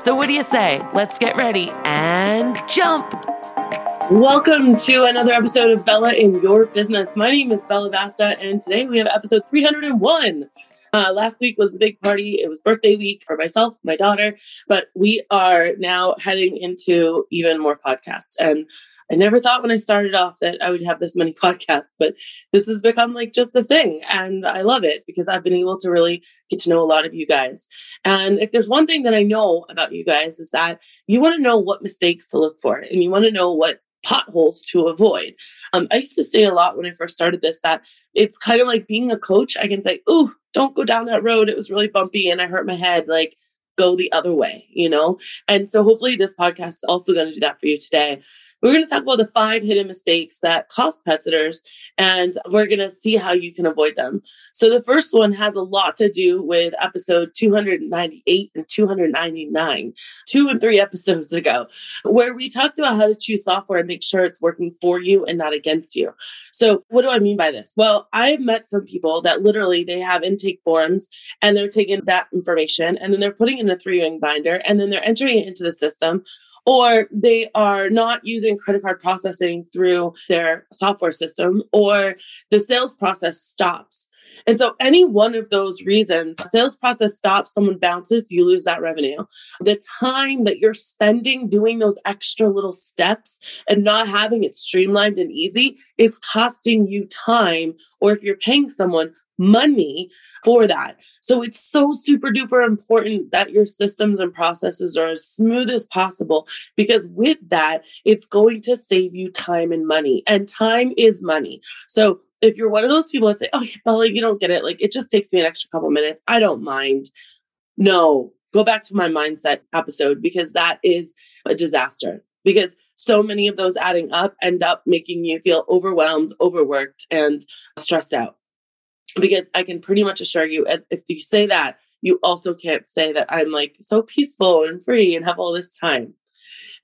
So, what do you say? Let's get ready and jump. Welcome to another episode of Bella in Your Business. My name is Bella Vasta, and today we have episode 301. Uh, last week was a big party. It was birthday week for myself, my daughter, but we are now heading into even more podcasts. And I never thought when I started off that I would have this many podcasts, but this has become like just a thing. And I love it because I've been able to really get to know a lot of you guys. And if there's one thing that I know about you guys is that you want to know what mistakes to look for and you want to know what potholes to avoid. Um, I used to say a lot when I first started this that it's kind of like being a coach. I can say, oh, don't go down that road. It was really bumpy and I hurt my head." Like, go the other way, you know? And so hopefully this podcast is also going to do that for you today. We're going to talk about the five hidden mistakes that cost pet sitters, and we're going to see how you can avoid them. So, the first one has a lot to do with episode 298 and 299, two and three episodes ago, where we talked about how to choose software and make sure it's working for you and not against you. So, what do I mean by this? Well, I've met some people that literally they have intake forms and they're taking that information and then they're putting it in a three ring binder and then they're entering it into the system or they are not using credit card processing through their software system, or the sales process stops. And so, any one of those reasons, sales process stops, someone bounces, you lose that revenue. The time that you're spending doing those extra little steps and not having it streamlined and easy is costing you time. Or if you're paying someone, money for that. So it's so super duper important that your systems and processes are as smooth as possible because with that, it's going to save you time and money. And time is money. So if you're one of those people that say, oh, Bella, you don't get it, like it just takes me an extra couple minutes, I don't mind. No, go back to my mindset episode because that is a disaster because so many of those adding up end up making you feel overwhelmed, overworked, and stressed out because I can pretty much assure you, if you say that, you also can't say that I'm like so peaceful and free and have all this time.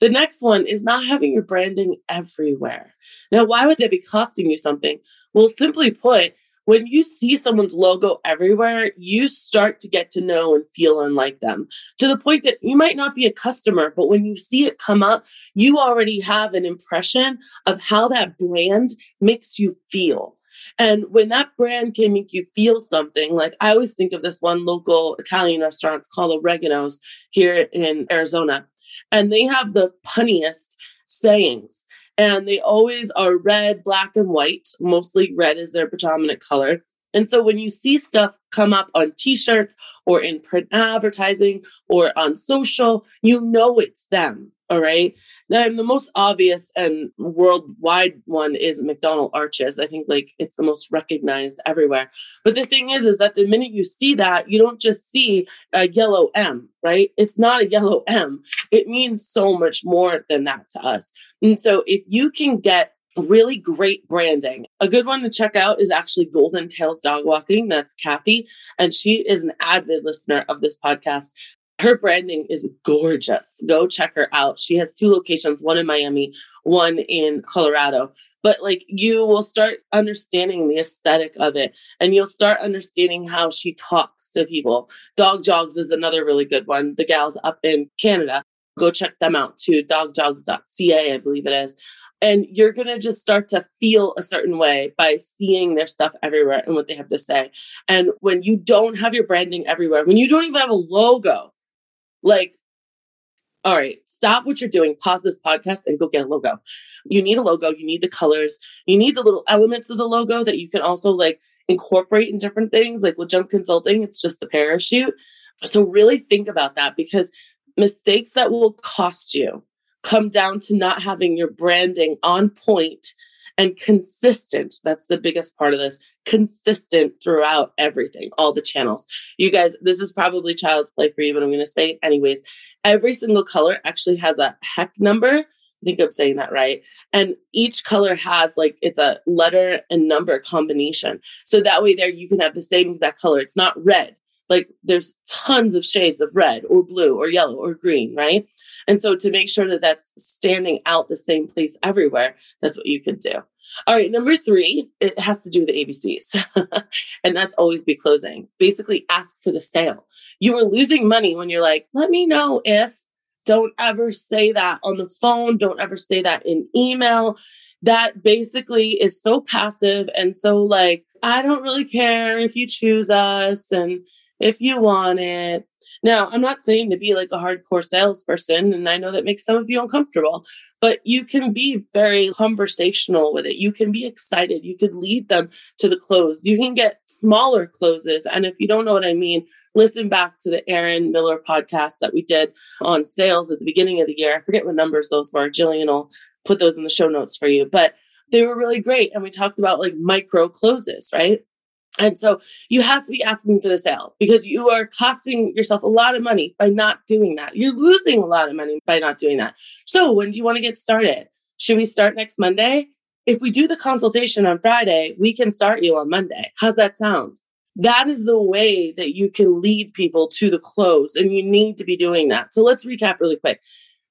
The next one is not having your branding everywhere. Now, why would that be costing you something? Well, simply put, when you see someone's logo everywhere, you start to get to know and feel and like them to the point that you might not be a customer, but when you see it come up, you already have an impression of how that brand makes you feel. And when that brand can make you feel something, like I always think of this one local Italian restaurant, it's called Oregano's here in Arizona. And they have the punniest sayings. And they always are red, black, and white. Mostly red is their predominant color. And so when you see stuff come up on t shirts or in print advertising or on social, you know it's them. All right. Then the most obvious and worldwide one is McDonald Arches. I think like it's the most recognized everywhere. But the thing is, is that the minute you see that, you don't just see a yellow M, right? It's not a yellow M. It means so much more than that to us. And so if you can get really great branding. A good one to check out is actually Golden Tails Dog Walking. That's Kathy. And she is an avid listener of this podcast. Her branding is gorgeous. Go check her out. She has two locations, one in Miami, one in Colorado. But like you will start understanding the aesthetic of it and you'll start understanding how she talks to people. Dog Jogs is another really good one. The gals up in Canada. Go check them out too. Dogjogs.ca, I believe it is. And you're going to just start to feel a certain way by seeing their stuff everywhere and what they have to say. And when you don't have your branding everywhere, when you don't even have a logo, like, all right, stop what you're doing, pause this podcast, and go get a logo. You need a logo, you need the colors, you need the little elements of the logo that you can also like incorporate in different things. Like with Jump Consulting, it's just the parachute. So, really think about that because mistakes that will cost you come down to not having your branding on point and consistent. That's the biggest part of this consistent throughout everything, all the channels. You guys, this is probably child's play for you, but I'm going to say it anyways. Every single color actually has a hex number I think I'm saying that right. And each color has like it's a letter and number combination. So that way there you can have the same exact color. It's not red. Like there's tons of shades of red or blue or yellow or green, right? And so to make sure that that's standing out the same place everywhere, that's what you could do. All right, number three, it has to do with the ABCs, and that's always be closing. Basically, ask for the sale. You are losing money when you're like, let me know if. Don't ever say that on the phone. Don't ever say that in email. That basically is so passive and so like, I don't really care if you choose us and if you want it. Now, I'm not saying to be like a hardcore salesperson, and I know that makes some of you uncomfortable, but you can be very conversational with it. You can be excited. You could lead them to the close. You can get smaller closes. And if you don't know what I mean, listen back to the Aaron Miller podcast that we did on sales at the beginning of the year. I forget what numbers those were. Jillian will put those in the show notes for you. But they were really great. And we talked about like micro closes, right? And so you have to be asking for the sale because you are costing yourself a lot of money by not doing that. You're losing a lot of money by not doing that. So when do you want to get started? Should we start next Monday? If we do the consultation on Friday, we can start you on Monday. How's that sound? That is the way that you can lead people to the close, and you need to be doing that. So let's recap really quick.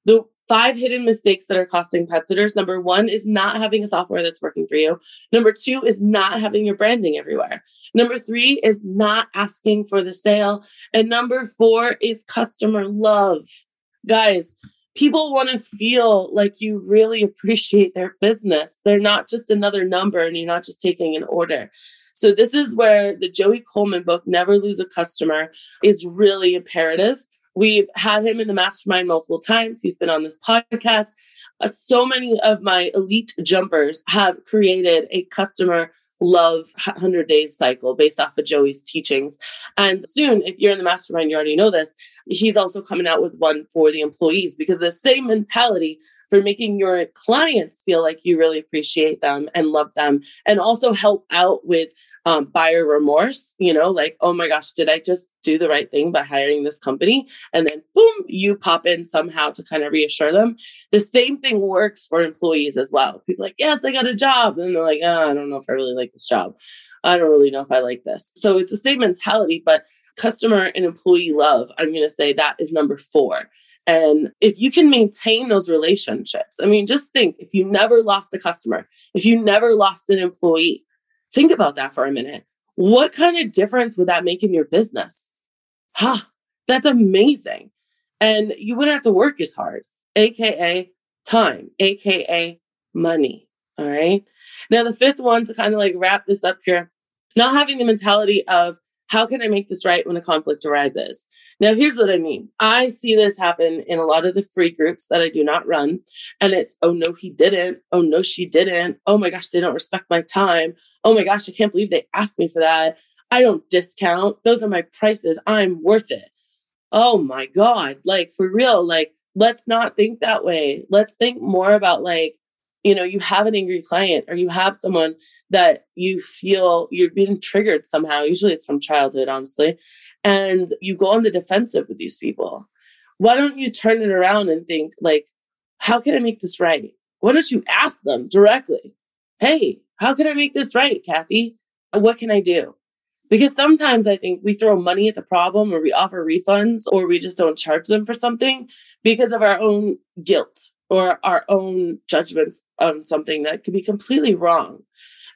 The Five hidden mistakes that are costing pet sitters. Number one is not having a software that's working for you. Number two is not having your branding everywhere. Number three is not asking for the sale. And number four is customer love. Guys, people want to feel like you really appreciate their business. They're not just another number and you're not just taking an order. So, this is where the Joey Coleman book, Never Lose a Customer, is really imperative We've had him in the mastermind multiple times. He's been on this podcast. Uh, so many of my elite jumpers have created a customer love 100 days cycle based off of Joey's teachings. And soon, if you're in the mastermind, you already know this, he's also coming out with one for the employees because the same mentality for making your clients feel like you really appreciate them and love them and also help out with um, buyer remorse you know like oh my gosh did i just do the right thing by hiring this company? And then boom you pop in somehow to kind of reassure them. The same thing works for employees as well. People like yes i got a job. And they're like oh, i don't know if i really like this job. I don't really know if i like this. So it's the same mentality but customer and employee love i'm going to say that is number four and if you can maintain those relationships, I mean, just think if you never lost a customer, if you never lost an employee, think about that for a minute. What kind of difference would that make in your business? Huh, that's amazing. And you wouldn't have to work as hard, AKA time, AKA money. All right. Now, the fifth one to kind of like wrap this up here, not having the mentality of how can I make this right when a conflict arises? Now, here's what I mean. I see this happen in a lot of the free groups that I do not run. And it's, oh, no, he didn't. Oh, no, she didn't. Oh my gosh, they don't respect my time. Oh my gosh, I can't believe they asked me for that. I don't discount. Those are my prices. I'm worth it. Oh my God. Like, for real, like, let's not think that way. Let's think more about like, you know, you have an angry client or you have someone that you feel you're being triggered somehow. Usually it's from childhood, honestly and you go on the defensive with these people. Why don't you turn it around and think, like, how can I make this right? Why don't you ask them directly? Hey, how can I make this right, Kathy? What can I do? Because sometimes I think we throw money at the problem or we offer refunds or we just don't charge them for something because of our own guilt or our own judgments on something that could be completely wrong.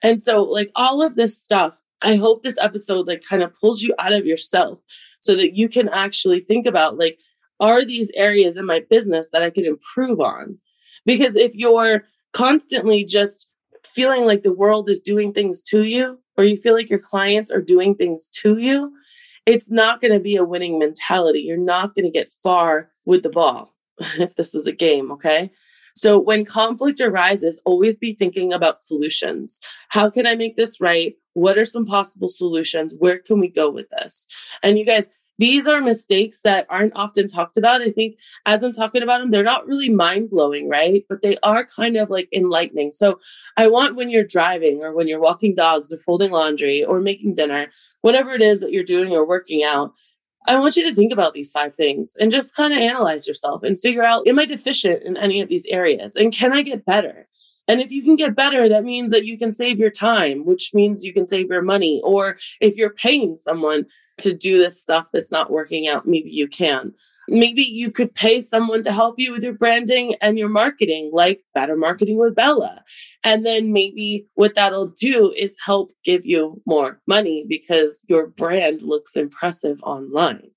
And so, like, all of this stuff I hope this episode like kind of pulls you out of yourself so that you can actually think about like, are these areas in my business that I could improve on? Because if you're constantly just feeling like the world is doing things to you, or you feel like your clients are doing things to you, it's not going to be a winning mentality. You're not going to get far with the ball if this is a game, okay? So when conflict arises, always be thinking about solutions. How can I make this right? What are some possible solutions? Where can we go with this? And you guys, these are mistakes that aren't often talked about. I think as I'm talking about them, they're not really mind blowing, right? But they are kind of like enlightening. So I want when you're driving or when you're walking dogs or folding laundry or making dinner, whatever it is that you're doing or working out, I want you to think about these five things and just kind of analyze yourself and figure out am I deficient in any of these areas? And can I get better? And if you can get better, that means that you can save your time, which means you can save your money. Or if you're paying someone to do this stuff that's not working out, maybe you can. Maybe you could pay someone to help you with your branding and your marketing, like Better Marketing with Bella. And then maybe what that'll do is help give you more money because your brand looks impressive online.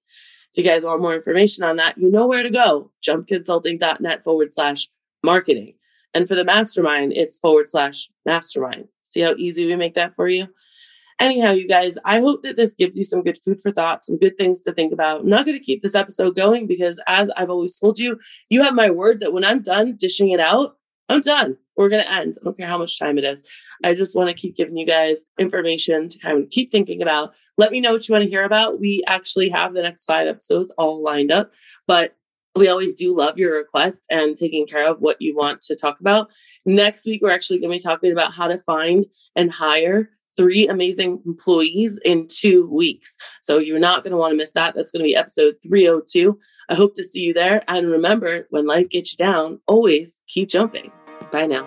If you guys want more information on that, you know where to go jumpconsulting.net forward slash marketing. And for the mastermind, it's forward slash mastermind. See how easy we make that for you? Anyhow, you guys, I hope that this gives you some good food for thought, some good things to think about. I'm not going to keep this episode going because, as I've always told you, you have my word that when I'm done dishing it out, I'm done. We're going to end. I don't care how much time it is. I just want to keep giving you guys information to kind of keep thinking about. Let me know what you want to hear about. We actually have the next five episodes all lined up, but we always do love your requests and taking care of what you want to talk about. Next week, we're actually going to be talking about how to find and hire three amazing employees in two weeks. So you're not going to want to miss that. That's going to be episode 302. I hope to see you there. And remember, when life gets you down, always keep jumping. Bye now.